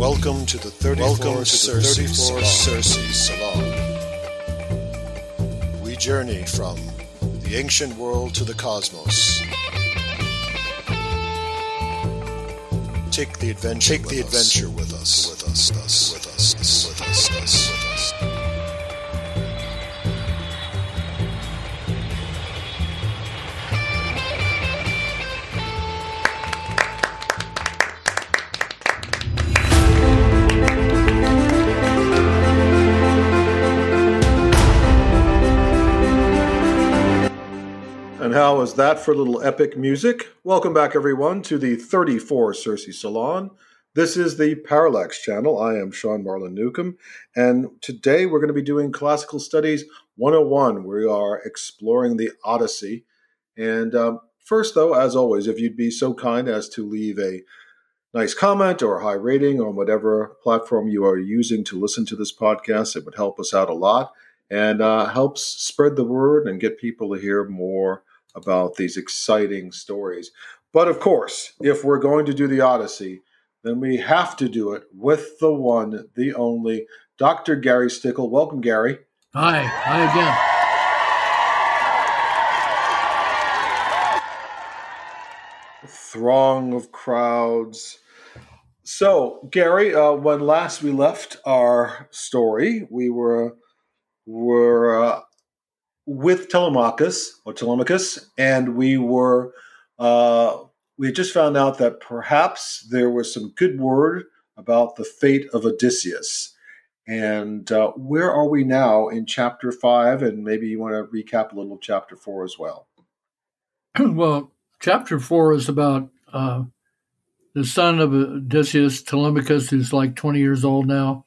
Welcome to the 34 Welcome to Circe, the 34 Circe Salon. We journey from the ancient world to the cosmos. Take the adventure. Take the adventure us. with us. With us. Us. With us. With us. With us. And how was that for little epic music? Welcome back, everyone, to the 34 Circe Salon. This is the Parallax channel. I am Sean Marlin Newcomb, and today we're going to be doing Classical Studies 101. We are exploring the Odyssey. And um, first, though, as always, if you'd be so kind as to leave a nice comment or a high rating on whatever platform you are using to listen to this podcast, it would help us out a lot and uh, helps spread the word and get people to hear more about these exciting stories. But of course, if we're going to do the Odyssey, then we have to do it with the one, the only, Dr. Gary Stickel. Welcome, Gary. Hi. Hi again. Throng of crowds. So, Gary, uh, when last we left our story, we were were uh, with Telemachus or Telemachus, and we were uh, we just found out that perhaps there was some good word about the fate of Odysseus. And uh, where are we now in chapter five? And maybe you want to recap a little chapter four as well. well, chapter four is about uh, the son of Odysseus, Telemachus, who's like 20 years old now,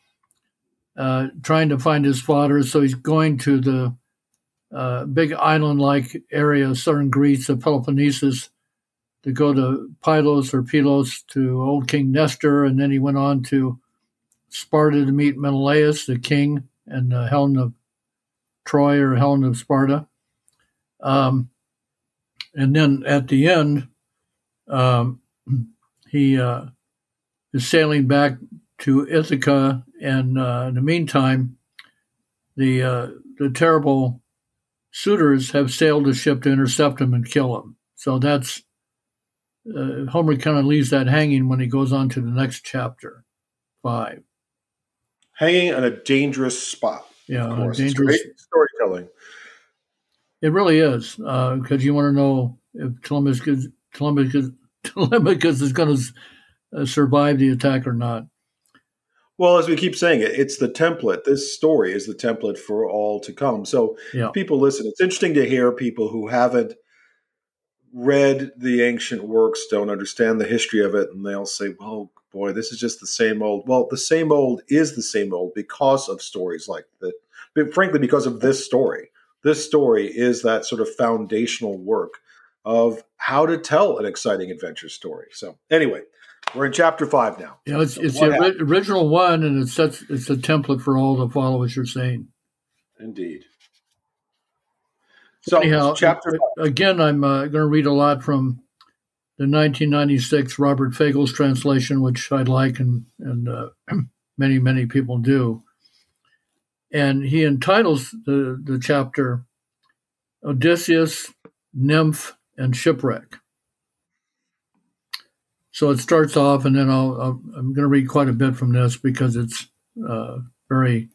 uh, trying to find his father. So he's going to the uh, big island-like area of southern Greece, of Peloponnesus, to go to Pylos or Pylos to old King Nestor, and then he went on to Sparta to meet Menelaus, the king, and uh, Helen of Troy or Helen of Sparta. Um, and then at the end, um, he uh, is sailing back to Ithaca, and uh, in the meantime, the uh, the terrible suitors have sailed a ship to intercept him and kill him. So that's uh, Homer kind of leaves that hanging when he goes on to the next chapter, five. Hanging on a dangerous spot. Yeah, dangerous storytelling. It really is because uh, you want to know if Telemachus, Telemachus, Telemachus is going to uh, survive the attack or not. Well, as we keep saying it, it's the template. This story is the template for all to come. So yeah. people listen. It's interesting to hear people who haven't read the ancient works, don't understand the history of it, and they'll say, "Well, boy, this is just the same old." Well, the same old is the same old because of stories like that. But frankly, because of this story. This story is that sort of foundational work of how to tell an exciting adventure story. So, anyway, we're in chapter five now. Yeah, it's, so it's the ori- original one, and it's such, it's a template for all to follow as you're saying. Indeed. So, Anyhow, chapter again, I'm uh, going to read a lot from the 1996 Robert Fagles translation, which I like, and and uh, many many people do. And he entitles the the chapter Odysseus, Nymph, and Shipwreck. So it starts off, and then I'll, i am going to read quite a bit from this because it's uh, very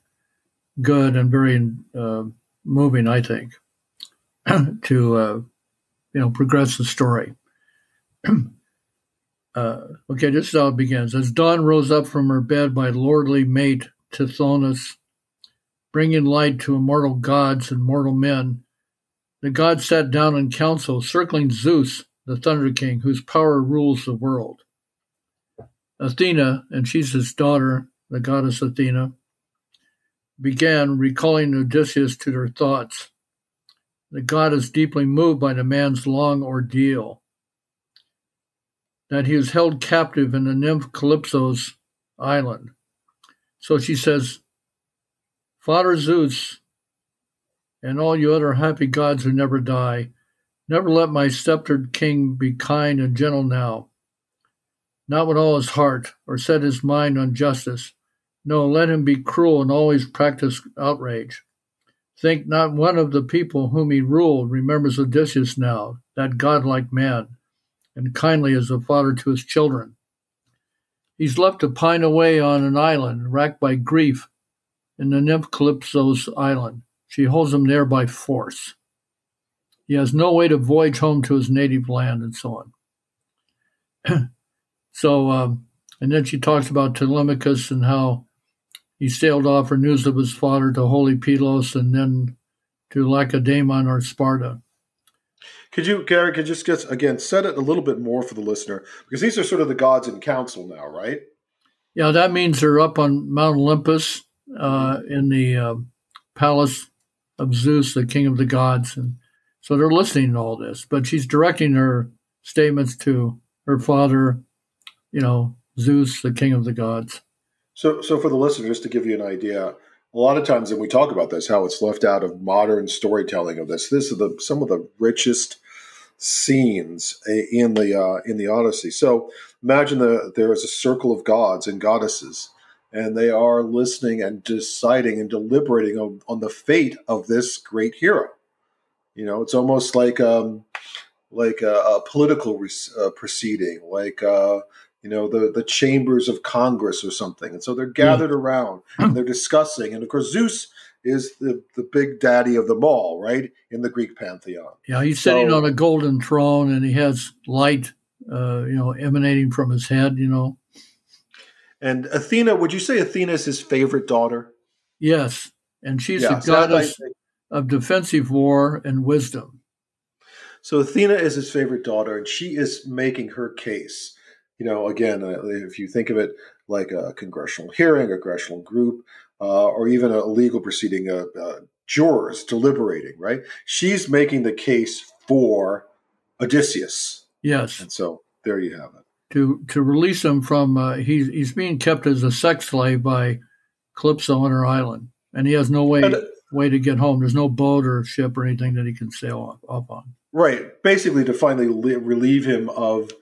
good and very uh, moving, I think, to uh, you know progress the story. Uh, okay, this is how it begins. As dawn rose up from her bed by lordly mate Tithonus, bringing light to immortal gods and mortal men, the gods sat down in council, circling Zeus the Thunder King, whose power rules the world. Athena, and she's his daughter, the goddess Athena, began recalling Odysseus to her thoughts. The goddess deeply moved by the man's long ordeal. That he was held captive in the nymph Calypso's island. So she says, Father Zeus, and all you other happy gods who never die, Never let my sceptered king be kind and gentle now. not with all his heart, or set his mind on justice. No, let him be cruel and always practice outrage. Think not one of the people whom he ruled remembers Odysseus now, that godlike man, and kindly as a father to his children. He's left to pine away on an island, racked by grief, in the nymph Calypso's island. She holds him there by force. He has no way to voyage home to his native land, and so on. so, um, and then she talks about Telemachus and how he sailed off for news of his father to Holy Pylos and then to Lacedaemon or Sparta. Could you, Gary, could you just get, again, set it a little bit more for the listener? Because these are sort of the gods in council now, right? Yeah, that means they're up on Mount Olympus uh, in the uh, palace of Zeus, the king of the gods. And so they're listening to all this, but she's directing her statements to her father, you know, Zeus, the king of the gods. So, so for the listener, just to give you an idea, a lot of times when we talk about this, how it's left out of modern storytelling of this, this is the some of the richest scenes in the uh, in the Odyssey. So imagine that there is a circle of gods and goddesses, and they are listening and deciding and deliberating on, on the fate of this great hero. You know, it's almost like um, like a, a political re- uh, proceeding, like uh, you know the the chambers of Congress or something. And so they're gathered mm. around and they're discussing. And of course, Zeus is the the big daddy of them all, right? In the Greek pantheon. Yeah, he's so, sitting on a golden throne, and he has light, uh, you know, emanating from his head. You know. And Athena, would you say Athena is his favorite daughter? Yes, and she's yeah, the goddess of defensive war and wisdom. So Athena is his favorite daughter, and she is making her case. You know, again, uh, if you think of it like a congressional hearing, a congressional group, uh, or even a legal proceeding, uh, uh, jurors deliberating, right? She's making the case for Odysseus. Yes. And so there you have it. To to release him from uh, he's he's being kept as a sex slave by Calypso on her island, and he has no way. And, way to get home. There's no boat or ship or anything that he can sail off, off on. Right. Basically, to finally relieve him of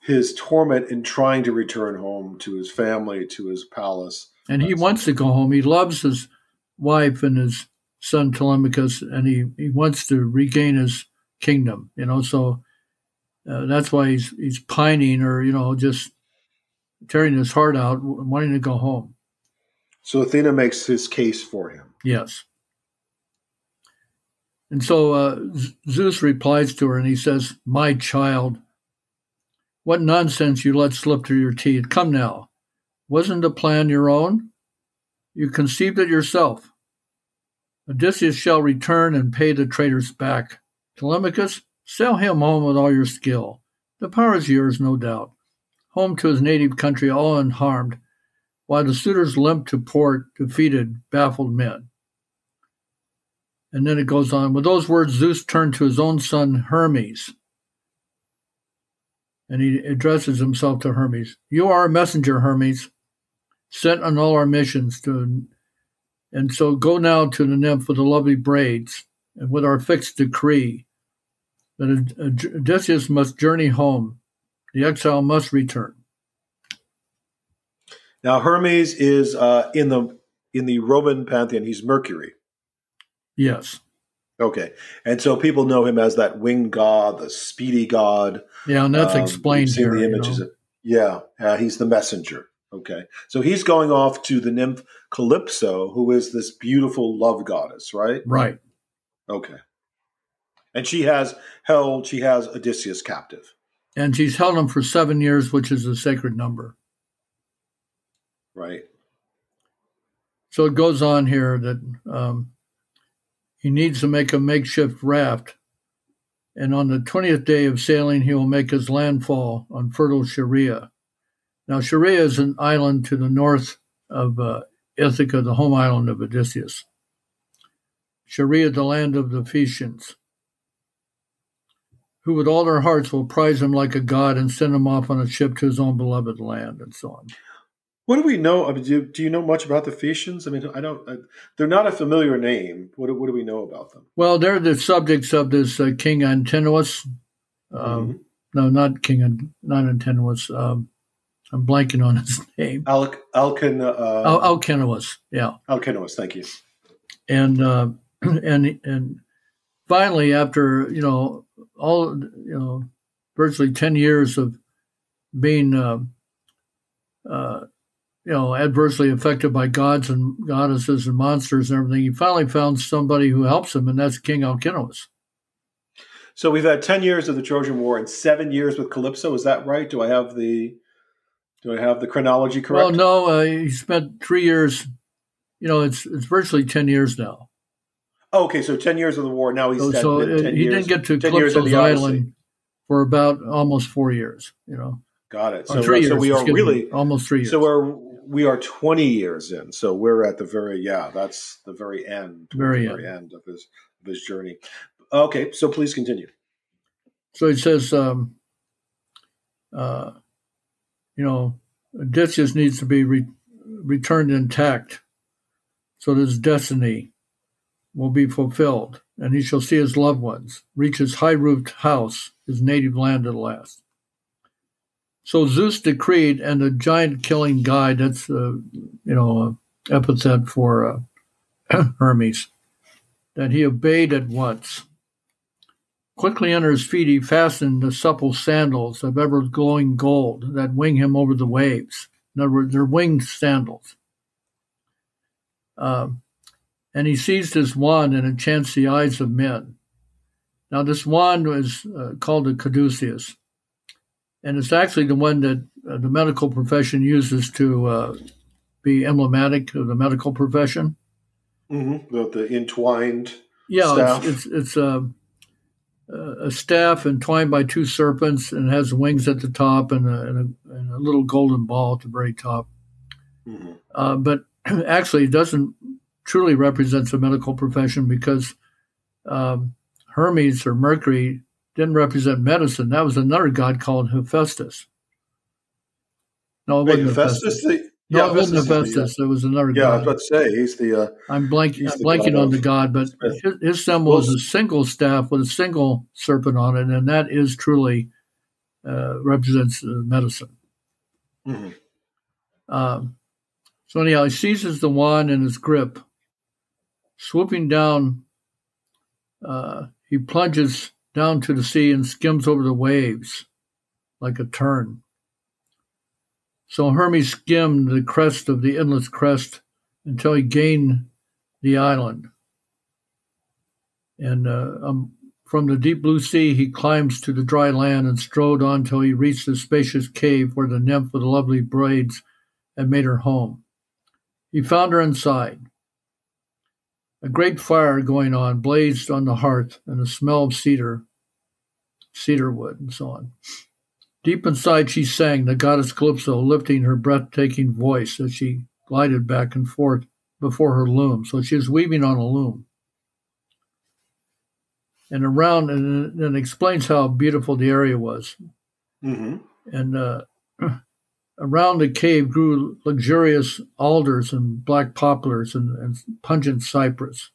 his torment in trying to return home to his family, to his palace. And he wants to go home. He loves his wife and his son Telemachus, and he, he wants to regain his kingdom. You know, so uh, that's why he's he's pining or you know just tearing his heart out, wanting to go home. So Athena makes his case for him. Yes. And so uh, Zeus replies to her and he says, My child, what nonsense you let slip through your teeth. Come now. Wasn't the plan your own? You conceived it yourself. Odysseus shall return and pay the traitors back. Telemachus, sail him home with all your skill. The power is yours, no doubt. Home to his native country all unharmed, while the suitors limp to port, defeated, baffled men. And then it goes on. With those words, Zeus turned to his own son Hermes. And he addresses himself to Hermes. You are a messenger, Hermes, sent on all our missions to and so go now to the nymph with the lovely braids, and with our fixed decree that Odysseus must journey home. The exile must return. Now Hermes is uh, in the in the Roman pantheon. He's Mercury. Yes. Okay, and so people know him as that winged god, the speedy god. Yeah, and that's um, explained here. The images. You know? Yeah, uh, he's the messenger. Okay, so he's going off to the nymph Calypso, who is this beautiful love goddess, right? Right. Okay, and she has held, she has Odysseus captive, and she's held him for seven years, which is a sacred number. Right. So it goes on here that um, he needs to make a makeshift raft, and on the 20th day of sailing, he will make his landfall on fertile Scheria. Now, Scheria is an island to the north of uh, Ithaca, the home island of Odysseus. Scheria, the land of the Phaeacians, who with all their hearts will prize him like a god and send him off on a ship to his own beloved land, and so on. What do we know? I mean, do, do you know much about the Phaeacians? I mean, I don't. I, they're not a familiar name. What, what do we know about them? Well, they're the subjects of this uh, King Antinous. Um, mm-hmm. No, not King, not Antinous. Um, I'm blanking on his name. Al- Alkin, uh, Al- Alcinous, yeah. Alcinous, thank you. And uh, and and finally, after you know all you know, virtually ten years of being uh, uh, you know adversely affected by gods and goddesses and monsters and everything, he finally found somebody who helps him, and that's King Alcinous. So we've had ten years of the Trojan War and seven years with Calypso. Is that right? Do I have the do I have the chronology correct? Well, no. Uh, he spent three years. You know, it's it's virtually ten years now. Oh, okay, so ten years of the war. Now he's So, dead, so it- 10 he years, didn't get to 10 years of Calypso's the Island for about almost four years. You know, Got it. So, three so we are excuse me, really almost three years. so we're we are twenty years in. So we're at the very yeah. That's the very end. Very the very end of his of his journey. Okay, so please continue. So he says, um, uh, you know, Odysseus needs to be re- returned intact so that his destiny will be fulfilled, and he shall see his loved ones, reach his high roofed house, his native land at last. So Zeus decreed, and the giant killing guide, that's, uh, you know, a epithet for uh, Hermes, that he obeyed at once. Quickly under his feet, he fastened the supple sandals of ever glowing gold that wing him over the waves. In other words, they're winged sandals. Um, and he seized his wand and enchants the eyes of men. Now, this wand was uh, called a caduceus, and it's actually the one that uh, the medical profession uses to uh, be emblematic of the medical profession. Mm-hmm. The, the entwined. Yeah, Staff. it's it's, it's a, a staff entwined by two serpents and has wings at the top and a, and a, and a little golden ball at the very top. Mhm. Uh, but actually, it doesn't truly represent the medical profession because um, Hermes or Mercury didn't represent medicine. That was another god called Hephaestus. No, it Wait, wasn't Hephaestus. The, No, yeah, it wasn't is the, Hephaestus. It was another yeah, I was about to say he's the. Uh, I'm blank, I'm blanking god on the god, but his, his symbol is a single staff with a single serpent on it, and that is truly uh, represents uh, medicine. mhm. Um, so anyhow, he seizes the wand in his grip, swooping down. Uh, he plunges down to the sea and skims over the waves like a tern. So Hermes skimmed the crest of the endless crest until he gained the island. And uh, um, from the deep blue sea, he climbs to the dry land and strode on till he reached the spacious cave where the nymph with the lovely braids had made her home. He found her inside. A great fire going on blazed on the hearth, and the smell of cedar, cedar wood, and so on. Deep inside, she sang, the goddess Calypso, lifting her breathtaking voice as she glided back and forth before her loom. So she was weaving on a loom. And around, and it explains how beautiful the area was. Mhm. And uh, around the cave grew luxurious alders and black poplars and, and pungent cypress.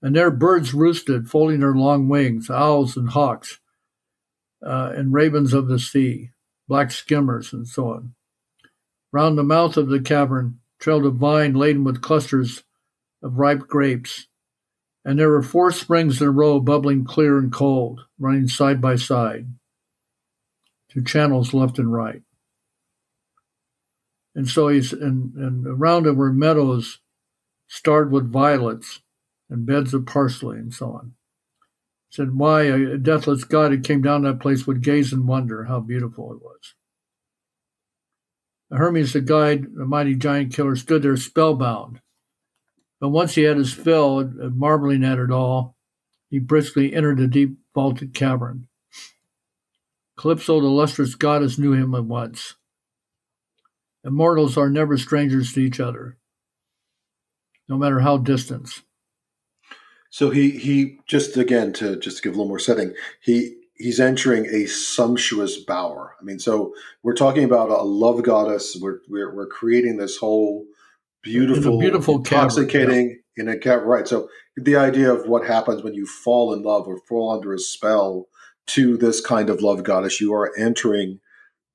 And there birds roosted, folding their long wings, owls and hawks, uh, and ravens of the sea, black skimmers, and so on. Round the mouth of the cavern trailed a vine laden with clusters of ripe grapes, and there were four springs in a row bubbling clear and cold, running side by side to channels left and right. And so he's and, and around him were meadows starred with violets and beds of parsley and so on. He said, Why a deathless god who came down that place would gaze and wonder how beautiful it was. Hermes, the guide, the mighty giant killer, stood there spellbound. But once he had his fill, uh, marveling at it all, he briskly entered the deep vaulted cavern. Calypso, the lustrous goddess, knew him at once. Immortals are never strangers to each other, no matter how distant. So he he just again to just to give a little more setting. He he's entering a sumptuous bower. I mean, so we're talking about a love goddess. We're we're, we're creating this whole beautiful, beautiful cavern, intoxicating in a cavern. Right. So the idea of what happens when you fall in love or fall under a spell to this kind of love goddess, you are entering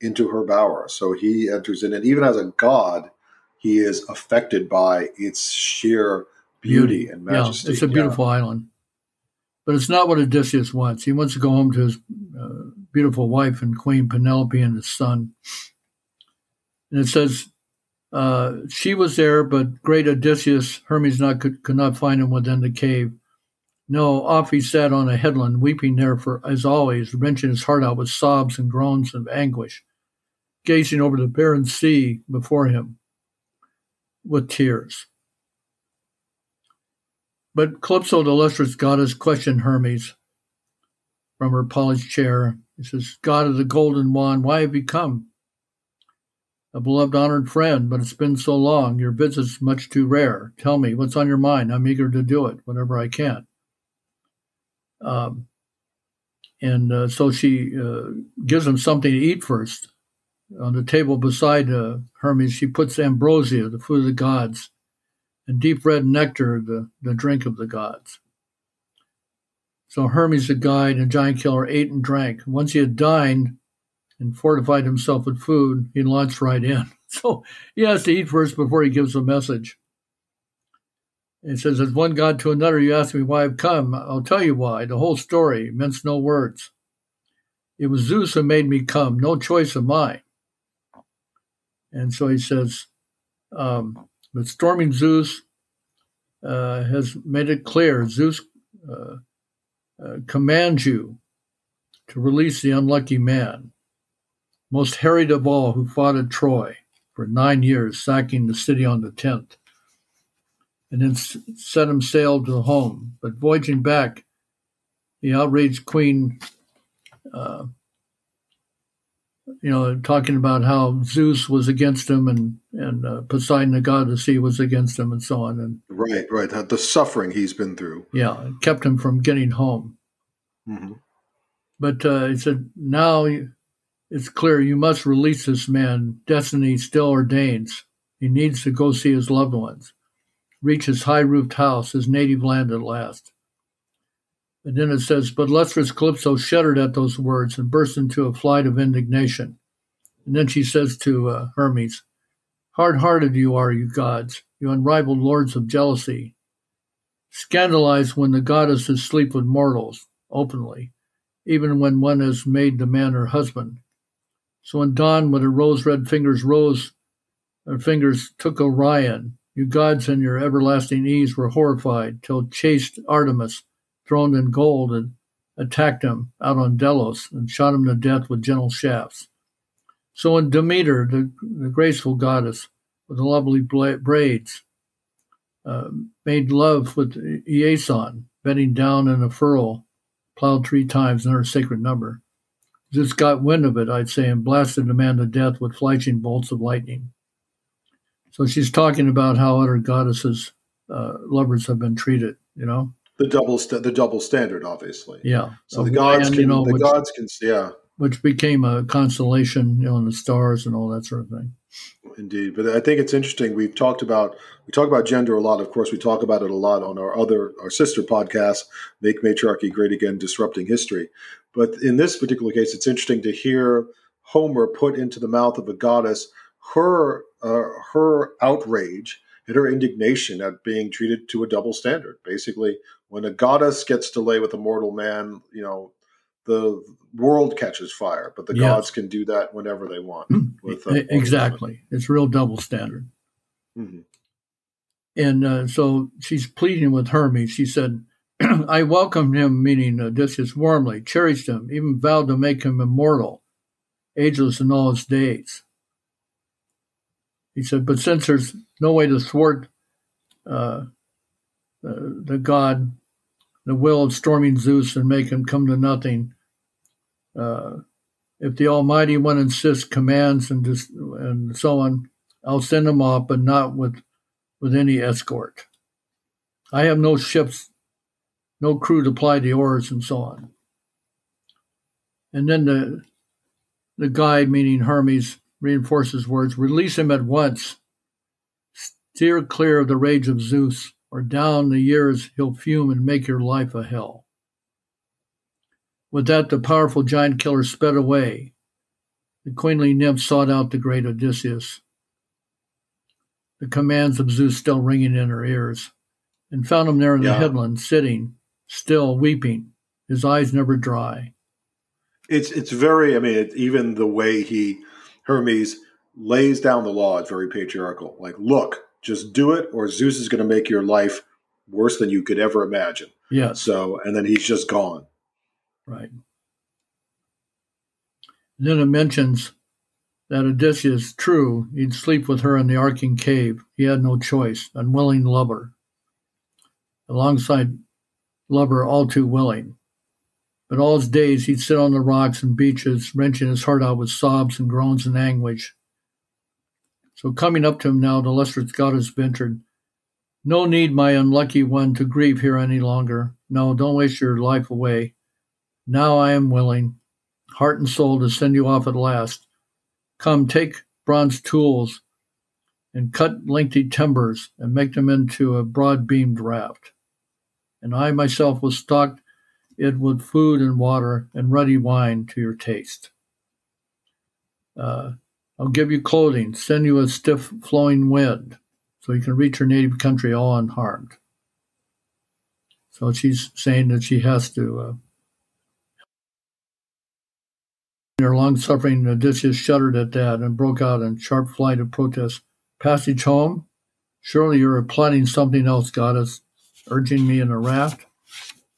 into her bower. So he enters in, and even as a god, he is affected by its sheer beauty, and majesty. Yeah, it's a beautiful yeah. island. But it's not what Odysseus wants. He wants to go home to his uh, beautiful wife and Queen Penelope and his son. And it says, uh, she was there, but great Odysseus, Hermes not, could, could not find him within the cave. No, off he sat on a headland, weeping there for as always, wrenching his heart out with sobs and groans of anguish, gazing over the barren sea before him with tears. But Calypso, the lustrous goddess, questioned Hermes from her polished chair. He says, God of the golden wand, why have you come? A beloved, honored friend, but it's been so long. Your visit's much too rare. Tell me, what's on your mind? I'm eager to do it whenever I can. Um, and uh, so she uh, gives him something to eat first. On the table beside uh, Hermes, she puts ambrosia, the food of the gods, and deep red nectar, the, the drink of the gods. So Hermes, the guide and giant killer, ate and drank. Once he had dined and fortified himself with food, he launched right in. So he has to eat first before he gives a message. It says, as one God to another, you ask me why I've come. I'll tell you why. The whole story, mince no words. It was Zeus who made me come, no choice of mine. And so he says, um, but storming Zeus uh, has made it clear Zeus uh, uh, commands you to release the unlucky man, most harried of all, who fought at Troy for nine years, sacking the city on the tenth, and then set him sail to home. But voyaging back, the outraged queen uh, you know, talking about how Zeus was against him and and uh, Poseidon, the god of the sea, was against him, and so on. And right, right, the suffering he's been through. Yeah, kept him from getting home. Mm-hmm. But uh, he said, now it's clear you must release this man. Destiny still ordains. He needs to go see his loved ones, reach his high roofed house, his native land at last. And then it says, But lustrous Calypso shuddered at those words and burst into a flight of indignation. And then she says to uh, Hermes, Hard hearted you are, you gods, you unrivaled lords of jealousy. Scandalized when the goddesses sleep with mortals, openly, even when one has made the man her husband. So when Dawn, with her rose red fingers, rose, her fingers took Orion, you gods in your everlasting ease were horrified, till chaste Artemis, throned in gold, and attacked him out on Delos and shot him to death with gentle shafts. So when Demeter, the, the graceful goddess with the lovely braids, uh, made love with Iasion, bedding down in a furrow, plowed three times in her sacred number. Zeus got wind of it, I'd say, and blasted the man to death with flashing bolts of lightning. So she's talking about how other goddesses' uh, lovers have been treated, you know? the double st- the double standard, obviously. Yeah. So the gods can, you know, the which, gods can, yeah. Which became a constellation, you know, in the stars and all that sort of thing. Indeed, but I think it's interesting. We've talked about we talk about gender a lot. Of course, we talk about it a lot on our other our sister podcast, "Make Matriarchy Great Again: Disrupting History." But in this particular case, it's interesting to hear Homer put into the mouth of a goddess her uh, her outrage and her indignation at being treated to a double standard. Basically, when a goddess gets to lay with a mortal man, you know, the world catches fire, but the gods can do that whenever they want. Hmm. With, uh, exactly, it's real double standard. Mm-hmm. And uh, so she's pleading with Hermes. She said, "I welcomed him, meaning Odysseus, warmly, cherished him, even vowed to make him immortal, ageless in all his days." He said, "But since there's no way to thwart uh, the, the god the will of storming Zeus and make him come to nothing. Uh, if the Almighty One insists, commands, and dis- and so on, I'll send him off, but not with with any escort. I have no ships, no crew to ply the oars, and so on. And then the the guide, meaning Hermes, reinforces words: release him at once. Steer clear of the rage of Zeus or down the years he'll fume and make your life a hell. With that, the powerful giant killer sped away, the queenly nymph sought out the great Odysseus, the commands of Zeus still ringing in her ears, and found him there in yeah. the headland, sitting, still weeping, his eyes never dry. It's it's very. I mean, it, even the way he Hermes lays down the law It's very patriarchal. Like, look, just do it, or Zeus is going to make your life worse than you could ever imagine. Yeah. So, and then he's just gone. Right. And then it mentions that Odysseus, true, he'd sleep with her in the arcing cave. He had no choice, unwilling lover. Alongside lover, all too willing. But all his days he'd sit on the rocks and beaches, wrenching his heart out with sobs and groans and anguish. So coming up to him now, the lustrous goddess ventured, No need, my unlucky one, to grieve here any longer. No, don't waste your life away. Now I am willing, heart and soul, to send you off at last. Come, take bronze tools and cut lengthy timbers and make them into a broad beamed raft. And I myself will stock it with food and water and ruddy wine to your taste. Uh, I'll give you clothing, send you a stiff flowing wind, so you can reach your native country all unharmed. So she's saying that she has to. Uh, her long suffering Odysseus shuddered at that and broke out in sharp flight of protest. Passage home? Surely you're plotting something else, goddess, urging me in a raft.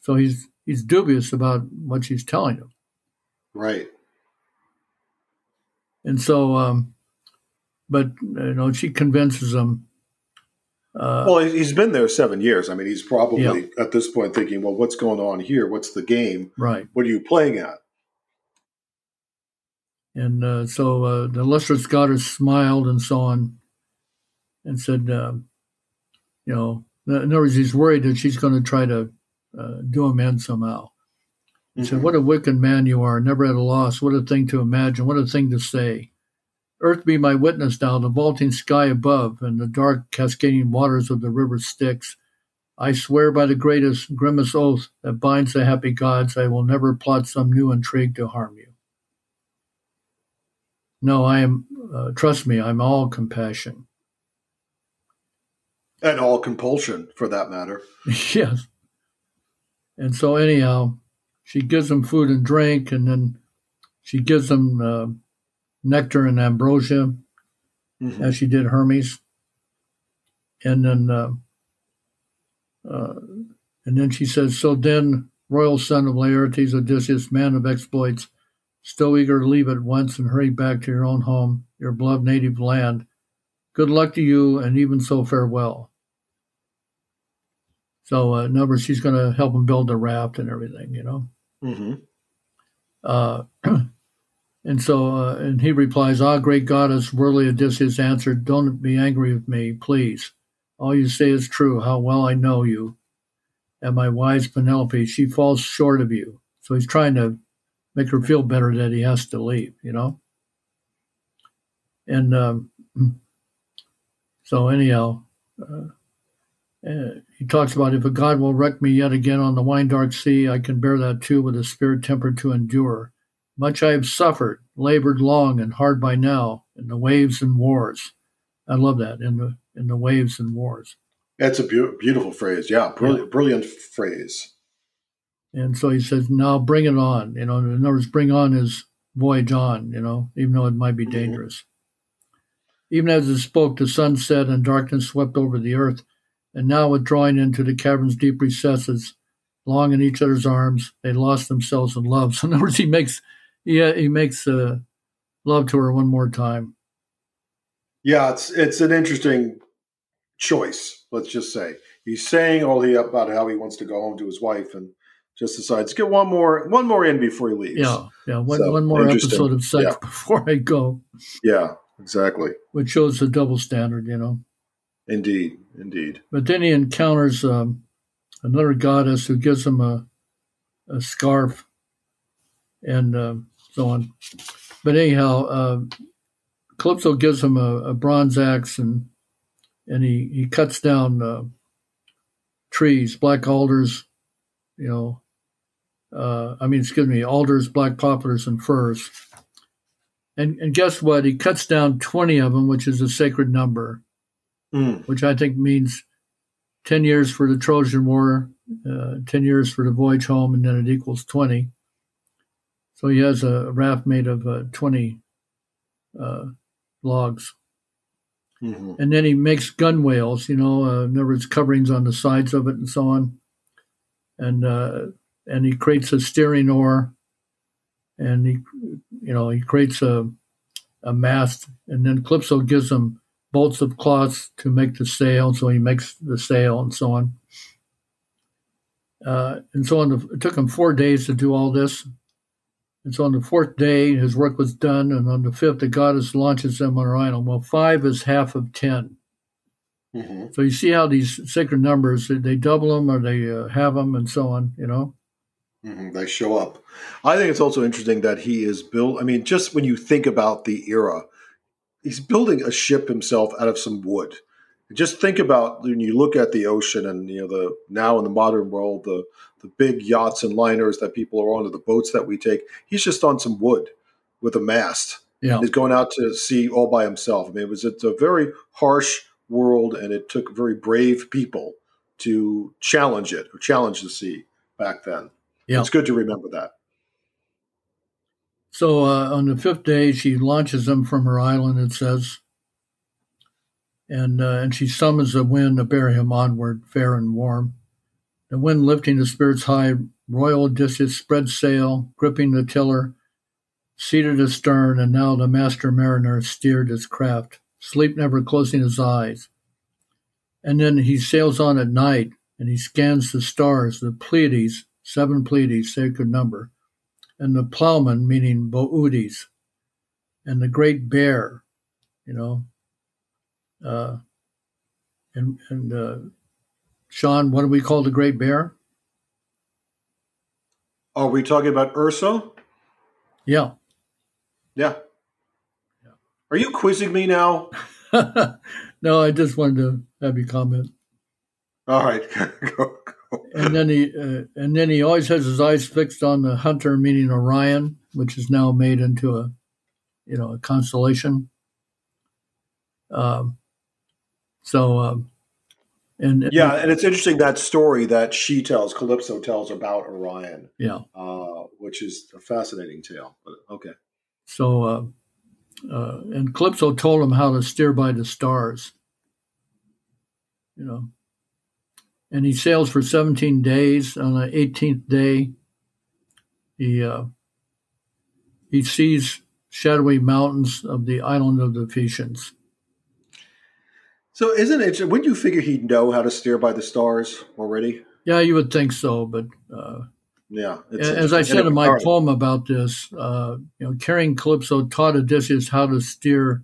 So he's he's dubious about what she's telling him. Right. And so, um, but you know, she convinces him. Uh, well, he's been there seven years. I mean, he's probably yeah. at this point thinking, "Well, what's going on here? What's the game? Right? What are you playing at?" And uh, so uh, the lustrous goddess smiled and so on, and said, uh, "You know, in other words, he's worried that she's going to try to uh, do him in somehow." He mm-hmm. said, What a wicked man you are, never at a loss. What a thing to imagine, what a thing to say. Earth be my witness now, the vaulting sky above, and the dark cascading waters of the river Styx. I swear by the greatest, grimmest oath that binds the happy gods, I will never plot some new intrigue to harm you. No, I am, uh, trust me, I'm all compassion. And all compulsion, for that matter. yes. And so, anyhow, she gives them food and drink, and then she gives them uh, nectar and ambrosia, mm-hmm. as she did Hermes. And then, uh, uh, and then she says, "So then, royal son of Laertes, Odysseus, man of exploits, still eager to leave at once and hurry back to your own home, your beloved native land. Good luck to you, and even so, farewell." So, uh, in other words, she's going to help him build the raft and everything, you know. Mm-hmm. Uh, and so, uh, and he replies, Ah, great goddess, worthy Odysseus answered, Don't be angry with me, please. All you say is true, how well I know you. And my wise Penelope, she falls short of you. So he's trying to make her feel better that he has to leave, you know? And um, so, anyhow, uh, uh, he talks about if a God will wreck me yet again on the wine dark sea, I can bear that too with a spirit tempered to endure. Much I have suffered, labored long and hard by now in the waves and wars. I love that in the in the waves and wars. That's a be- beautiful phrase. Yeah, brilliant, yeah. brilliant phrase. And so he says, "Now bring it on." You know, in other words, bring on his voyage on. You know, even though it might be mm-hmm. dangerous. Mm-hmm. Even as it spoke, the sun set and darkness swept over the earth and now withdrawing into the cavern's deep recesses, long in each other's arms, they lost themselves in love. So in other words, he makes he, he makes uh, love to her one more time. Yeah, it's it's an interesting choice. Let's just say he's saying all the about how he wants to go home to his wife, and just decides get one more one more in before he leaves. Yeah, yeah, one, so, one more episode of sex yeah. before I go. Yeah, exactly. Which shows the double standard, you know. Indeed, indeed. But then he encounters um, another goddess who gives him a, a scarf and uh, so on. But anyhow, uh, Calypso gives him a, a, bronze axe and and he, he cuts down uh, trees, black alders, you know, uh, I mean, excuse me, alders, black poplars, and firs. And, and guess what? He cuts down 20 of them, which is a sacred number, Mm. which I think means 10 years for the Trojan War, uh, 10 years for the voyage home, and then it equals 20. So he has a raft made of uh, 20 uh, logs. hmm And then he makes gunwales, you know, uh, in other words, coverings on the sides of it and so on. And uh, and he creates a steering oar, and he, you know, he creates a a mast, and then Calypso gives him bolts of cloth to make the sail, so he makes the sail and so on. Uh, and so on, the, it took him four days to do all this. And so on the fourth day, his work was done, and on the fifth, the goddess launches them on her island. Well, five is half of ten. hmm So you see how these sacred numbers they double them or they uh, have them and so on. You know. hmm They show up. I think it's also interesting that he is built. I mean, just when you think about the era, he's building a ship himself out of some wood. Just think about when you look at the ocean and you know the now in the modern world the the big yachts and liners that people are on, or the boats that we take. He's just on some wood with a mast. Yeah. He's going out to sea all by himself. I mean, it was it's a very harsh world, and it took very brave people to challenge it or challenge the sea back then. Yeah. It's good to remember that. So uh, on the fifth day, she launches them from her island. It says, and uh, and she summons the wind to bear him onward, fair and warm. The wind lifting the spirits high, royal Odysseus spread sail, gripping the tiller, seated astern, and now the master mariner steered his craft, sleep never closing his eyes. And then he sails on at night, and he scans the stars, the Pleiades, seven Pleiades, sacred number and the plowman, meaning Boötes, and the great bear, you know. Uh, and and uh, Sean, what do we call the great bear? Are we talking about Ursa? Yeah. Yeah. Are you quizzing me now? no, I just wanted to have you comment. All right. And then he uh, and then he always has his eyes fixed on the hunter, meaning Orion, which is now made into a, you know, a constellation. Um, so, um, and Yeah, and it's interesting that story that she tells, Calypso tells about Orion, yeah. uh, which is a fascinating tale. But okay. So, uh, uh, and Calypso told him how to steer by the stars. You know, and he sails for 17 days. On the 18th day, he uh, he sees shadowy mountains of the island of the Phaeacians. So isn't it? Wouldn't you figure he'd know how to steer by the stars already? Yeah, you would think so, but uh, Yeah. as I said in my Alright. poem about this, uh, you know, carrying Calypso taught Odysseus how to steer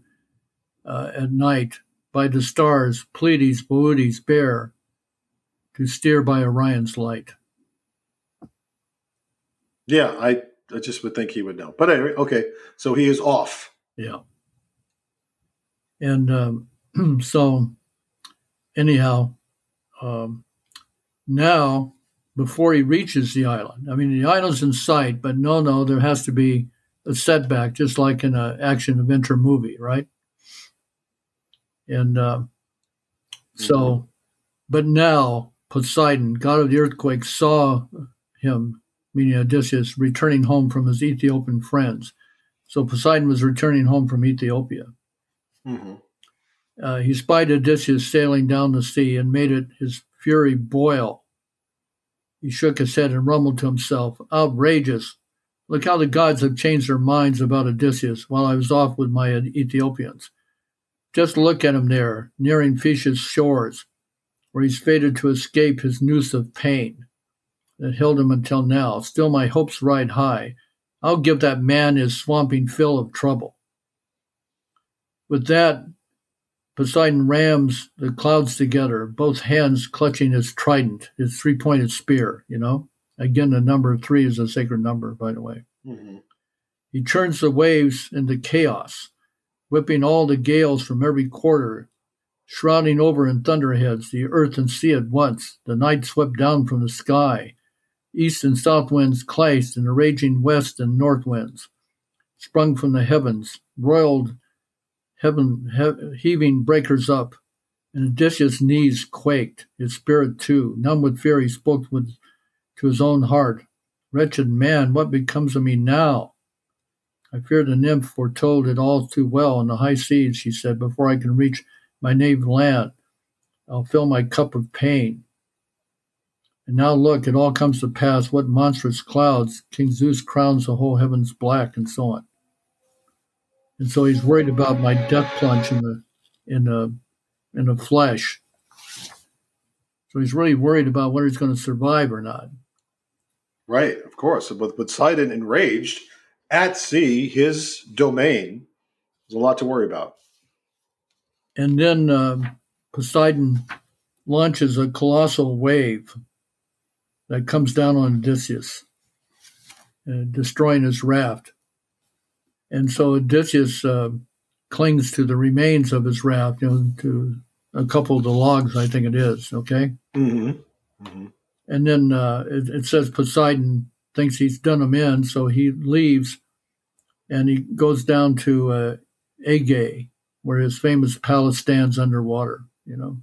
uh, at night by the stars, Pleiades, Boötes, Bear, to steer by Orion's light. Yeah, I, I just would think he would know. But anyway, okay. So he is off. Yeah. And um, so, anyhow, um, now before he reaches the island, I mean, the island's in sight, but no, no, there has to be a setback, just like in an action adventure movie, right? And uh, so, but now Poseidon, god of the earthquake, saw him, meaning Odysseus, returning home from his Ethiopian friends. So Poseidon was returning home from Ethiopia. hmm Uh, he spied Odysseus sailing down the sea and made it his fury boil. He shook his head and rumbled to himself, Outrageous! Look how the gods have changed their minds about Odysseus while I was off with my Ethiopians. Just look at him there, nearing Phaeacia's shores, where he's fated to escape his noose of pain that held him until now. Still, my hopes ride high. I'll give that man his swamping fill of trouble. With that, Poseidon rams the clouds together, both hands clutching his trident, his three pointed spear, you know? Again, the number three is a sacred number, by the way. hmm He turns the waves into chaos, whipping all the gales from every quarter, shrouding over in thunderheads the earth and sea at once. The night swept down from the sky. East and south winds clashed in the raging west and north winds. sprung from the heavens, roiled heaven, he- heaving breakers up. And Odysseus' knees quaked, his spirit too. Numb with fear, he spoke with, to his own heart Wretched man, what becomes of me now? I fear the nymph foretold it all too well in the high seas, she said, before I can reach my native land. I'll fill my cup of pain. And now look, it all comes to pass. What monstrous clouds! King Zeus crowns the whole heavens black, and so on. And so he's worried about my death plunge in the in the in the flesh. So he's really worried about whether he's going to survive or not. Right, of course. But Poseidon enraged at sea, his domain. There's a lot to worry about. And then uh, Poseidon launches a colossal wave that comes down on Odysseus, uh, destroying his raft. And so Odysseus uh, clings to the remains of his raft, you know, to a couple of the logs, I think it is. Okay. Mm-hmm. Mm-hmm. And then uh, it, it, says Poseidon thinks he's done him in, so he leaves, and he goes down to uh, Aegae, where his famous palace stands underwater. You know.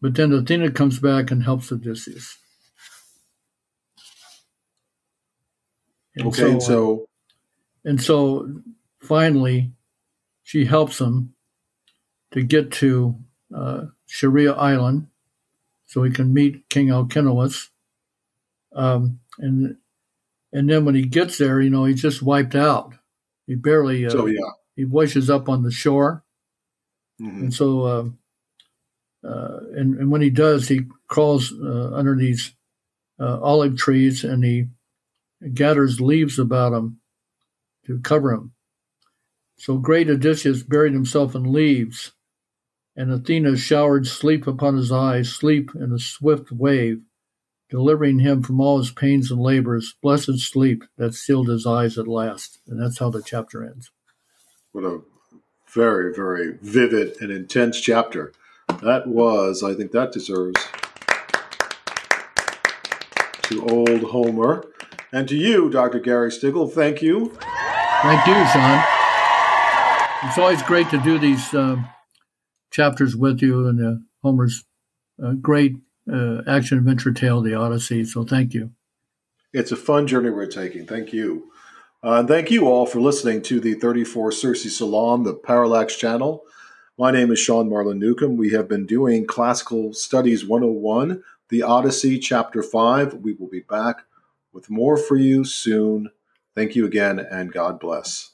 But then Athena comes back and helps Odysseus. And okay, so, so and so finally, she helps him to get to uh, Scheria Island so he can meet King Alcinous. Um, and and then when he gets there, you know, he's just wiped out. He barely uh, so, yeah. He washes up on the shore, mm-hmm. and so um, uh, and, and when he does, he crawls uh, under these uh, olive trees and he gathers leaves about him to cover him. So great Odysseus buried himself in leaves, and Athena showered sleep upon his eyes, sleep in a swift wave, delivering him from all his pains and labors, blessed sleep that sealed his eyes at last. And that's how the chapter ends. What a very, very vivid and intense chapter. That was, I think that deserves to old Homer. And to you, Dr. Gary Stickel, thank you. Thank you, Sean. It's always great to do these um, chapters with you and uh, Homer's uh, great uh, action adventure tale, The Odyssey. So thank you. It's a fun journey we're taking. Thank you. Uh, and thank you all for listening to the 34 Circe Salon, the Parallax channel. My name is Sean Marlin Newcomb. We have been doing Classical Studies 101, The Odyssey, Chapter 5. We will be back with more for you soon. Thank you again, and God bless.